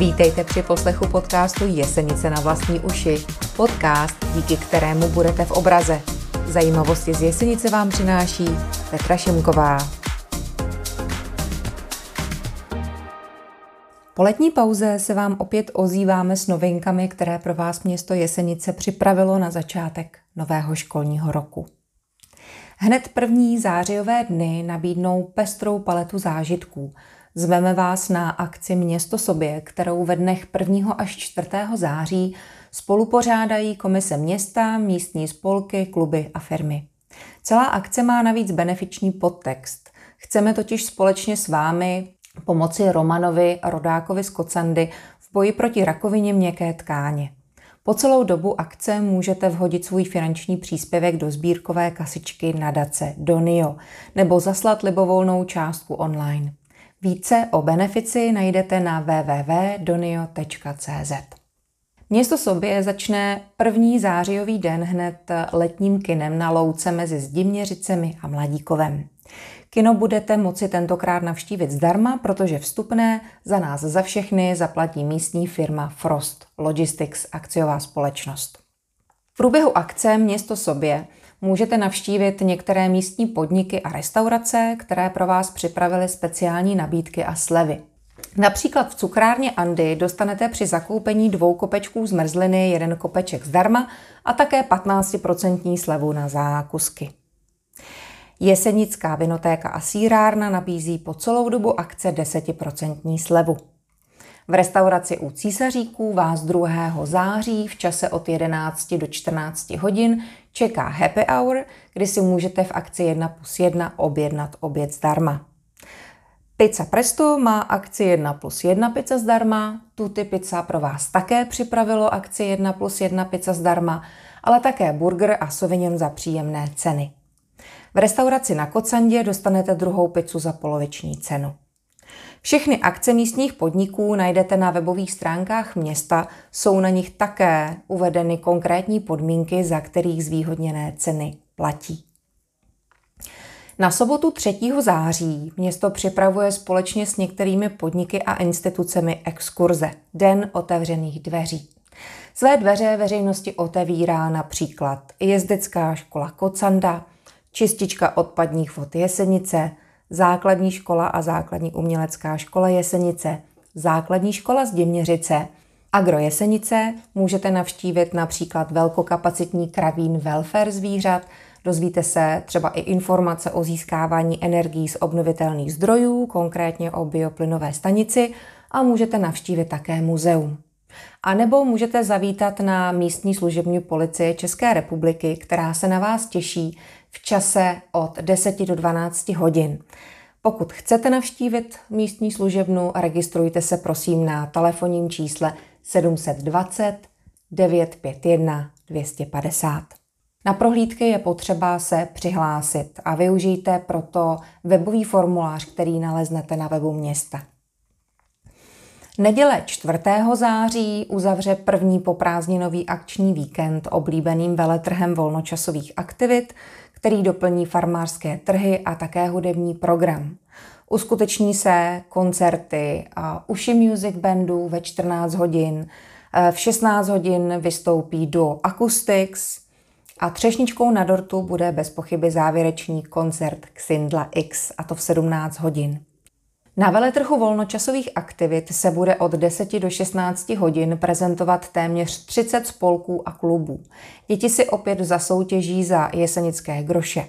Vítejte při poslechu podcastu Jesenice na vlastní uši. Podcast, díky kterému budete v obraze. Zajímavosti z Jesenice vám přináší Petra Šimková. Po letní pauze se vám opět ozýváme s novinkami, které pro vás město Jesenice připravilo na začátek nového školního roku. Hned první zářijové dny nabídnou pestrou paletu zážitků. Zveme vás na akci Město sobě, kterou ve dnech 1. až 4. září spolupořádají komise města, místní spolky, kluby a firmy. Celá akce má navíc benefiční podtext. Chceme totiž společně s vámi pomoci Romanovi Rodákovi z Kocandy v boji proti rakovině měkké tkáně. Po celou dobu akce můžete vhodit svůj finanční příspěvek do sbírkové kasičky nadace Donio nebo zaslat libovolnou částku online. Více o benefici najdete na www.donio.cz. Město sobě začne první zářijový den hned letním kinem na louce mezi Zdiměřicemi a Mladíkovem. Kino budete moci tentokrát navštívit zdarma, protože vstupné za nás za všechny zaplatí místní firma Frost Logistics akciová společnost. V průběhu akce Město sobě můžete navštívit některé místní podniky a restaurace, které pro vás připravily speciální nabídky a slevy. Například v cukrárně Andy dostanete při zakoupení dvou kopečků zmrzliny jeden kopeček zdarma a také 15% slevu na zákusky. Jesenická vinotéka a sírárna nabízí po celou dobu akce 10% slevu. V restauraci u Císaříků vás 2. září v čase od 11 do 14 hodin čeká happy hour, kdy si můžete v akci 1 plus 1 objednat oběd zdarma. Pizza Presto má akci 1 plus 1 pizza zdarma, Tuty Pizza pro vás také připravilo akci 1 plus 1 pizza zdarma, ale také burger a Sauvignon za příjemné ceny. V restauraci na Kocandě dostanete druhou pizzu za poloviční cenu. Všechny akce místních podniků najdete na webových stránkách města, jsou na nich také uvedeny konkrétní podmínky, za kterých zvýhodněné ceny platí. Na sobotu 3. září město připravuje společně s některými podniky a institucemi exkurze Den otevřených dveří. Své dveře veřejnosti otevírá například jezdecká škola Kocanda, čistička odpadních vod Jesenice, základní škola a základní umělecká škola Jesenice, základní škola z Děměřice, Agro Jesenice. Můžete navštívit například velkokapacitní kravín welfare zvířat, dozvíte se třeba i informace o získávání energií z obnovitelných zdrojů, konkrétně o bioplynové stanici. A můžete navštívit také muzeum. A nebo můžete zavítat na místní služební policii České republiky, která se na vás těší v čase od 10 do 12 hodin. Pokud chcete navštívit místní služebnu, registrujte se prosím na telefonním čísle 720 951 250. Na prohlídky je potřeba se přihlásit a využijte proto webový formulář, který naleznete na webu města. Neděle 4. září uzavře první poprázdninový akční víkend oblíbeným veletrhem volnočasových aktivit, který doplní farmářské trhy a také hudební program. Uskuteční se koncerty a uši music bandů ve 14 hodin. V 16 hodin vystoupí do Acoustics a třešničkou na dortu bude bez pochyby závěrečný koncert Xindla X a to v 17 hodin. Na veletrhu volnočasových aktivit se bude od 10 do 16 hodin prezentovat téměř 30 spolků a klubů. Děti si opět zasoutěží za jesenické groše.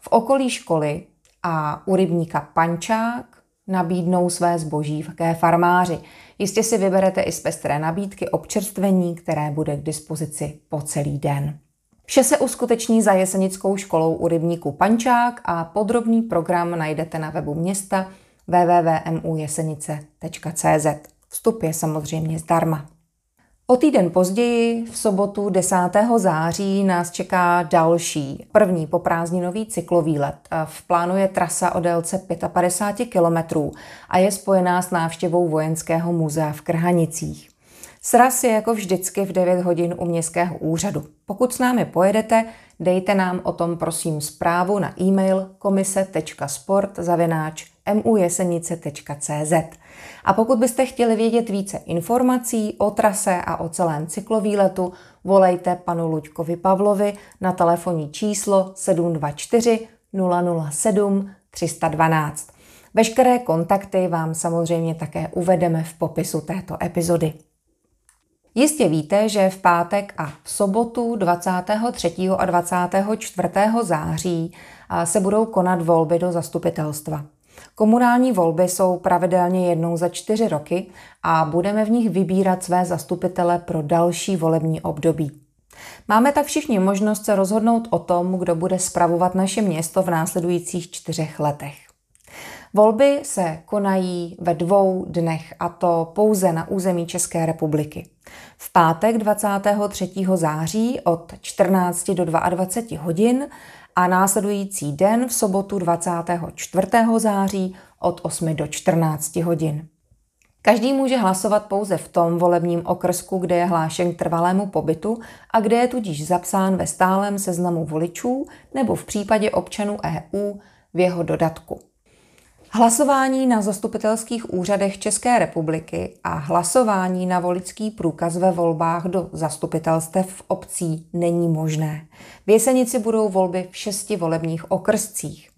V okolí školy a u rybníka Pančák nabídnou své zboží také farmáři. Jistě si vyberete i z pestré nabídky občerstvení, které bude k dispozici po celý den. Vše se uskuteční za jesenickou školou u rybníku Pančák a podrobný program najdete na webu města www.mujesenice.cz. Vstup je samozřejmě zdarma. O týden později, v sobotu 10. září, nás čeká další, první poprázdninový cyklový let. V plánu je trasa o délce 55 km a je spojená s návštěvou Vojenského muzea v Krhanicích. Sraz je jako vždycky v 9 hodin u městského úřadu. Pokud s námi pojedete, dejte nám o tom prosím zprávu na e-mail komise.sport.mujesenice.cz A pokud byste chtěli vědět více informací o trase a o celém cyklovýletu, volejte panu Luďkovi Pavlovi na telefonní číslo 724 007 312. Veškeré kontakty vám samozřejmě také uvedeme v popisu této epizody. Jistě víte, že v pátek a v sobotu 23. a 24. září se budou konat volby do zastupitelstva. Komunální volby jsou pravidelně jednou za čtyři roky a budeme v nich vybírat své zastupitele pro další volební období. Máme tak všichni možnost se rozhodnout o tom, kdo bude spravovat naše město v následujících čtyřech letech. Volby se konají ve dvou dnech a to pouze na území České republiky. V pátek 23. září od 14 do 22 hodin a následující den v sobotu 24. září od 8 do 14 hodin. Každý může hlasovat pouze v tom volebním okrsku, kde je hlášen k trvalému pobytu a kde je tudíž zapsán ve stálem seznamu voličů nebo v případě občanů EU v jeho dodatku. Hlasování na zastupitelských úřadech České republiky a hlasování na voličský průkaz ve volbách do zastupitelstev obcí není možné. V Jesenici budou volby v šesti volebních okrscích.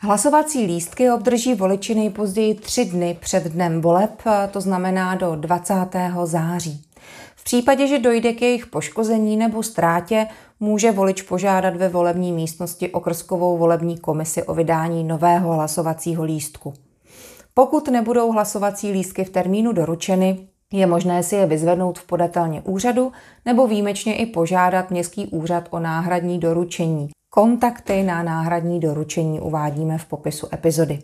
Hlasovací lístky obdrží voliči nejpozději tři dny před dnem voleb, to znamená do 20. září. V případě, že dojde k jejich poškození nebo ztrátě, může volič požádat ve volební místnosti okrskovou volební komisi o vydání nového hlasovacího lístku. Pokud nebudou hlasovací lístky v termínu doručeny, je možné si je vyzvednout v podatelně úřadu nebo výjimečně i požádat městský úřad o náhradní doručení. Kontakty na náhradní doručení uvádíme v popisu epizody.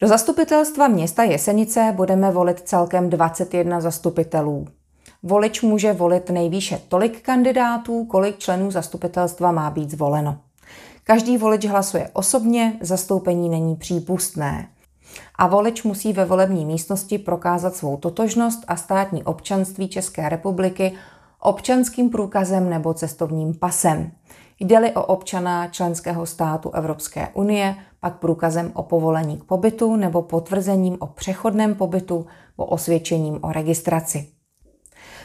Do zastupitelstva města Jesenice budeme volit celkem 21 zastupitelů. Volič může volit nejvýše tolik kandidátů, kolik členů zastupitelstva má být zvoleno. Každý volič hlasuje osobně, zastoupení není přípustné. A volič musí ve volební místnosti prokázat svou totožnost a státní občanství České republiky občanským průkazem nebo cestovním pasem. Jde-li o občana členského státu Evropské unie, pak průkazem o povolení k pobytu nebo potvrzením o přechodném pobytu o osvědčením o registraci.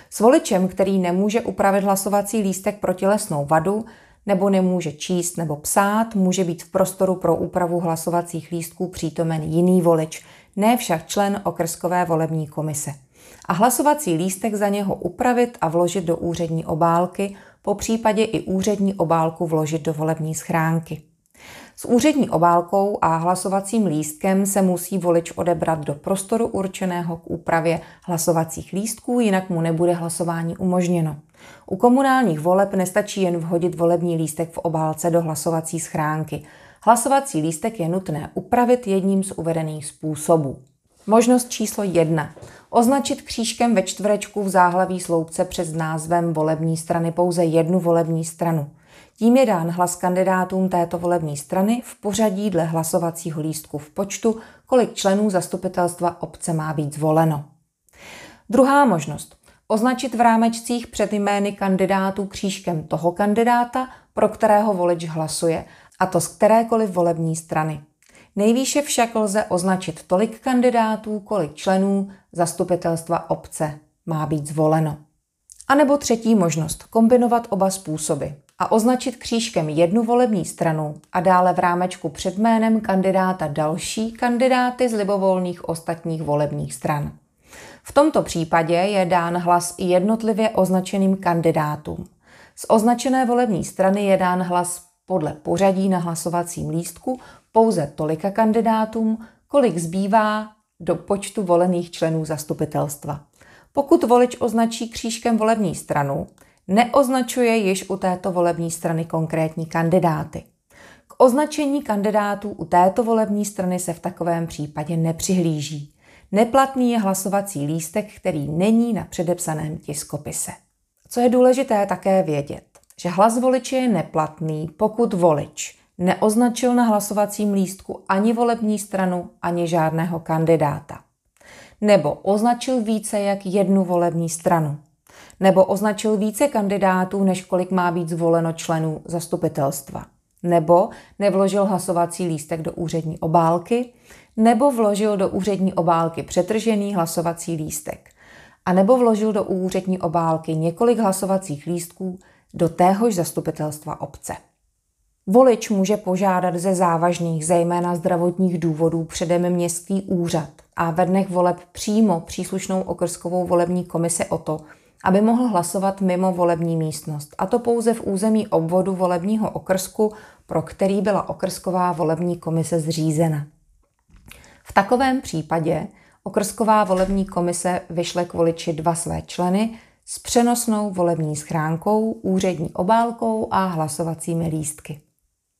S voličem, který nemůže upravit hlasovací lístek pro tělesnou vadu, nebo nemůže číst nebo psát, může být v prostoru pro úpravu hlasovacích lístků přítomen jiný volič, ne však člen okrskové volební komise. A hlasovací lístek za něho upravit a vložit do úřední obálky, po případě i úřední obálku vložit do volební schránky. S úřední obálkou a hlasovacím lístkem se musí volič odebrat do prostoru určeného k úpravě hlasovacích lístků, jinak mu nebude hlasování umožněno. U komunálních voleb nestačí jen vhodit volební lístek v obálce do hlasovací schránky. Hlasovací lístek je nutné upravit jedním z uvedených způsobů. Možnost číslo 1. Označit křížkem ve čtverečku v záhlaví sloupce před názvem volební strany pouze jednu volební stranu. Tím je dán hlas kandidátům této volební strany v pořadí dle hlasovacího lístku v počtu, kolik členů zastupitelstva obce má být zvoleno. Druhá možnost. Označit v rámečcích před jmény kandidátů křížkem toho kandidáta, pro kterého volič hlasuje, a to z kterékoliv volební strany. Nejvýše však lze označit tolik kandidátů, kolik členů zastupitelstva obce má být zvoleno. A nebo třetí možnost, kombinovat oba způsoby a označit křížkem jednu volební stranu a dále v rámečku před jménem kandidáta další kandidáty z libovolných ostatních volebních stran. V tomto případě je dán hlas jednotlivě označeným kandidátům. Z označené volební strany je dán hlas podle pořadí na hlasovacím lístku pouze tolika kandidátům, kolik zbývá do počtu volených členů zastupitelstva. Pokud volič označí křížkem volební stranu, neoznačuje již u této volební strany konkrétní kandidáty. K označení kandidátů u této volební strany se v takovém případě nepřihlíží. Neplatný je hlasovací lístek, který není na předepsaném tiskopise. Co je důležité také vědět, že hlas voliče je neplatný, pokud volič neoznačil na hlasovacím lístku ani volební stranu, ani žádného kandidáta. Nebo označil více jak jednu volební stranu. Nebo označil více kandidátů, než kolik má být zvoleno členů zastupitelstva, nebo nevložil hlasovací lístek do úřední obálky, nebo vložil do úřední obálky přetržený hlasovací lístek, a nebo vložil do úřední obálky několik hlasovacích lístků do téhož zastupitelstva obce. Volič může požádat ze závažných, zejména zdravotních důvodů předem městský úřad a ve dnech voleb přímo příslušnou okrskovou volební komise o to, aby mohl hlasovat mimo volební místnost, a to pouze v území obvodu volebního okrsku, pro který byla okrsková volební komise zřízena. V takovém případě okrsková volební komise vyšle k voliči dva své členy s přenosnou volební schránkou, úřední obálkou a hlasovacími lístky.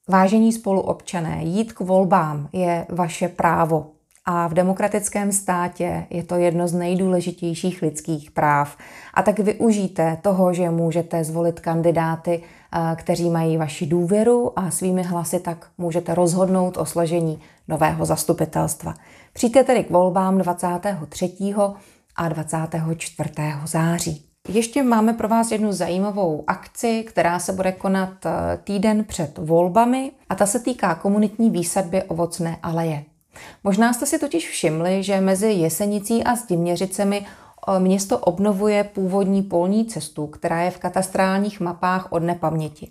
Vážení spoluobčané, jít k volbám je vaše právo a v demokratickém státě je to jedno z nejdůležitějších lidských práv. A tak využijte toho, že můžete zvolit kandidáty, eh, kteří mají vaši důvěru a svými hlasy tak můžete rozhodnout o složení nového zastupitelstva. Přijďte tedy k volbám 23. a 24. září. Ještě máme pro vás jednu zajímavou akci, která se bude konat eh, týden před volbami a ta se týká komunitní výsadby ovocné aleje. Možná jste si totiž všimli, že mezi Jesenicí a Zdiměřicemi eh, město obnovuje původní polní cestu, která je v katastrálních mapách od nepaměti.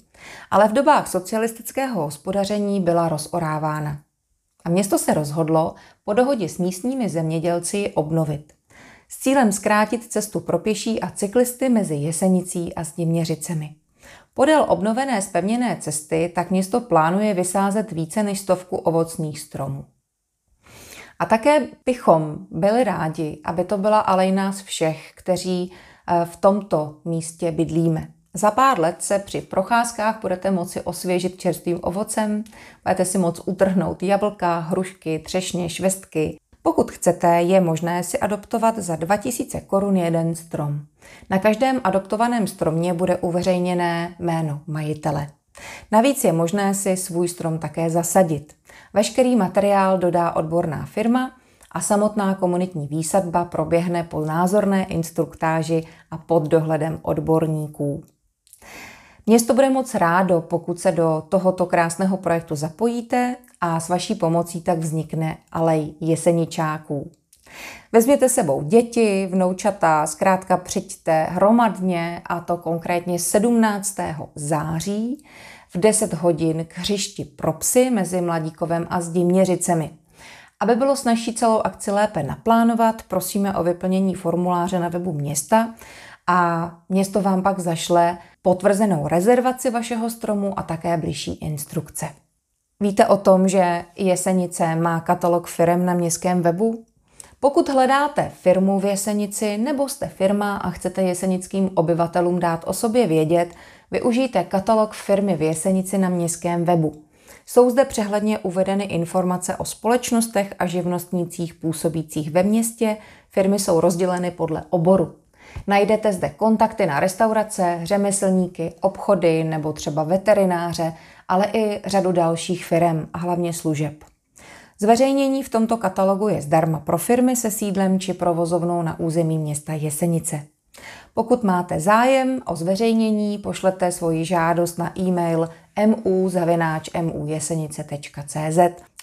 Ale v dobách socialistického hospodaření byla rozorávána. A město se rozhodlo po dohodě s místními zemědělci obnovit s cílem zkrátit cestu pro pěší a cyklisty mezi Jesenicí a Zdiměřicemi. Podél obnovené spevněné cesty tak město plánuje vysázet více než stovku ovocných stromů. A také bychom byli rádi, aby to byla alej nás všech, kteří eh, v tomto místě bydlíme. Za pár let se při procházkách budete moci osvěžit čerstvým ovocem, budete si moct utrhnout jablka, hrušky, třešně, švestky, pokud chcete, je možné si adoptovat za 2000 korun jeden strom. Na každém adoptovaném stromě bude uveřejněné jméno majitele. Navíc je možné si svůj strom také zasadit. Veškerý materiál dodá odborná firma a samotná komunitní výsadba proběhne po názorné instruktáži a pod dohledem odborníků. Město bude moc rádo, pokud se do tohoto krásného projektu zapojíte a s vaší pomocí tak vznikne alej jeseničáků. Vezměte sebou děti, vnoučata, zkrátka přijďte hromadně a to konkrétně 17. září v 10 hodin k hřišti pro psy mezi Mladíkovem a Zdiměřicemi. Aby bylo snažší celou akci lépe naplánovat, prosíme o vyplnění formuláře na webu města a město vám pak zašle potvrzenou rezervaci vašeho stromu a také bližší instrukce. Víte o tom, že Jesenice má katalog firm na městském webu? Pokud hledáte firmu v Jesenici nebo jste firma a chcete jesenickým obyvatelům dát o sobě vědět, využijte katalog firmy v Jesenici na městském webu. Jsou zde přehledně uvedeny informace o společnostech a živnostnících působících ve městě. Firmy jsou rozděleny podle oboru. Najdete zde kontakty na restaurace, řemeslníky, obchody nebo třeba veterináře, ale i řadu dalších firm a hlavně služeb. Zveřejnění v tomto katalogu je zdarma pro firmy se sídlem či provozovnou na území města Jesenice. Pokud máte zájem o zveřejnění, pošlete svoji žádost na e-mail mu.mujesenice.cz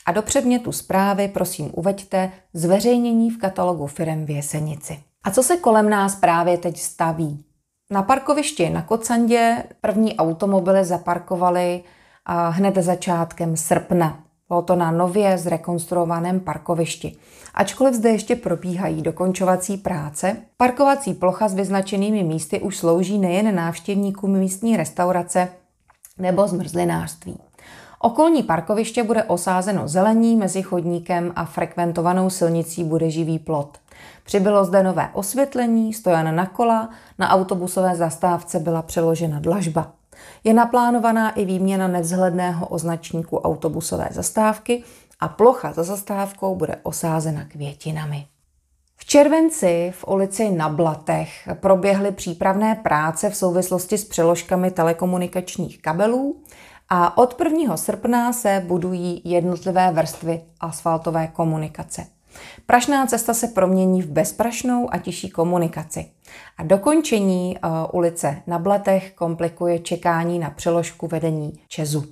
a do předmětu zprávy prosím uveďte zveřejnění v katalogu firm v Jesenici. A co se kolem nás právě teď staví? Na parkovišti na Kocandě první automobily zaparkovaly hned začátkem srpna. Bylo to na nově zrekonstruovaném parkovišti. Ačkoliv zde ještě probíhají dokončovací práce, parkovací plocha s vyznačenými místy už slouží nejen návštěvníkům místní restaurace nebo zmrzlinářství. Okolní parkoviště bude osázeno zelení, mezi chodníkem a frekventovanou silnicí bude živý plot. Přibylo zde nové osvětlení, stojan na kola, na autobusové zastávce byla přeložena dlažba. Je naplánovaná i výměna nevzhledného označníku autobusové zastávky a plocha za zastávkou bude osázena květinami. V červenci v ulici na Blatech proběhly přípravné práce v souvislosti s přeložkami telekomunikačních kabelů a od 1. srpna se budují jednotlivé vrstvy asfaltové komunikace. Prašná cesta se promění v bezprašnou a tiší komunikaci. A dokončení uh, ulice na Blatech komplikuje čekání na přeložku vedení Čezu.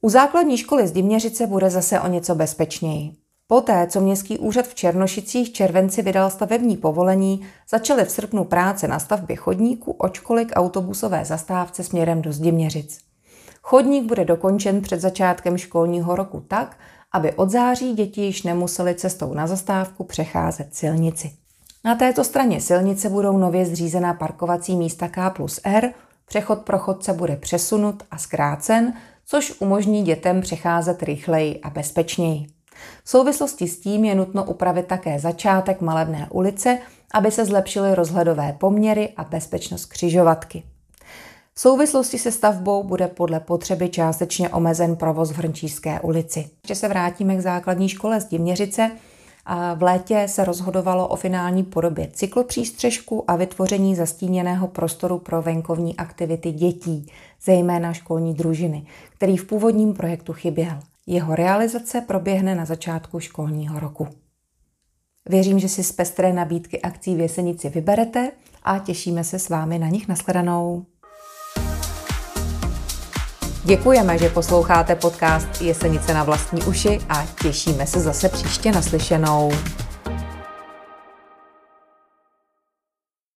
U základní školy z Diměřice bude zase o něco bezpečněji. Poté, co městský úřad v Černošicích červenci vydal stavební povolení, začaly v srpnu práce na stavbě chodníku od školy k autobusové zastávce směrem do Zdiměřic. Chodník bude dokončen před začátkem školního roku tak, aby od září děti již nemuseli cestou na zastávku přecházet silnici. Na této straně silnice budou nově zřízená parkovací místa K plus R, přechod pro chodce bude přesunut a zkrácen, což umožní dětem přecházet rychleji a bezpečněji. V souvislosti s tím je nutno upravit také začátek Malebné ulice, aby se zlepšily rozhledové poměry a bezpečnost křižovatky. V souvislosti se stavbou bude podle potřeby částečně omezen provoz v Hrnčířské ulici. Ještě se vrátíme k základní škole z Diměřice. V létě se rozhodovalo o finální podobě cyklopřístřežku a vytvoření zastíněného prostoru pro venkovní aktivity dětí, zejména školní družiny, který v původním projektu chyběl. Jeho realizace proběhne na začátku školního roku. Věřím, že si z pestré nabídky akcí v Jesenici vyberete a těšíme se s vámi na nich nashledanou. Děkujeme, že posloucháte podcast Jesenice na vlastní uši a těšíme se zase příště naslyšenou.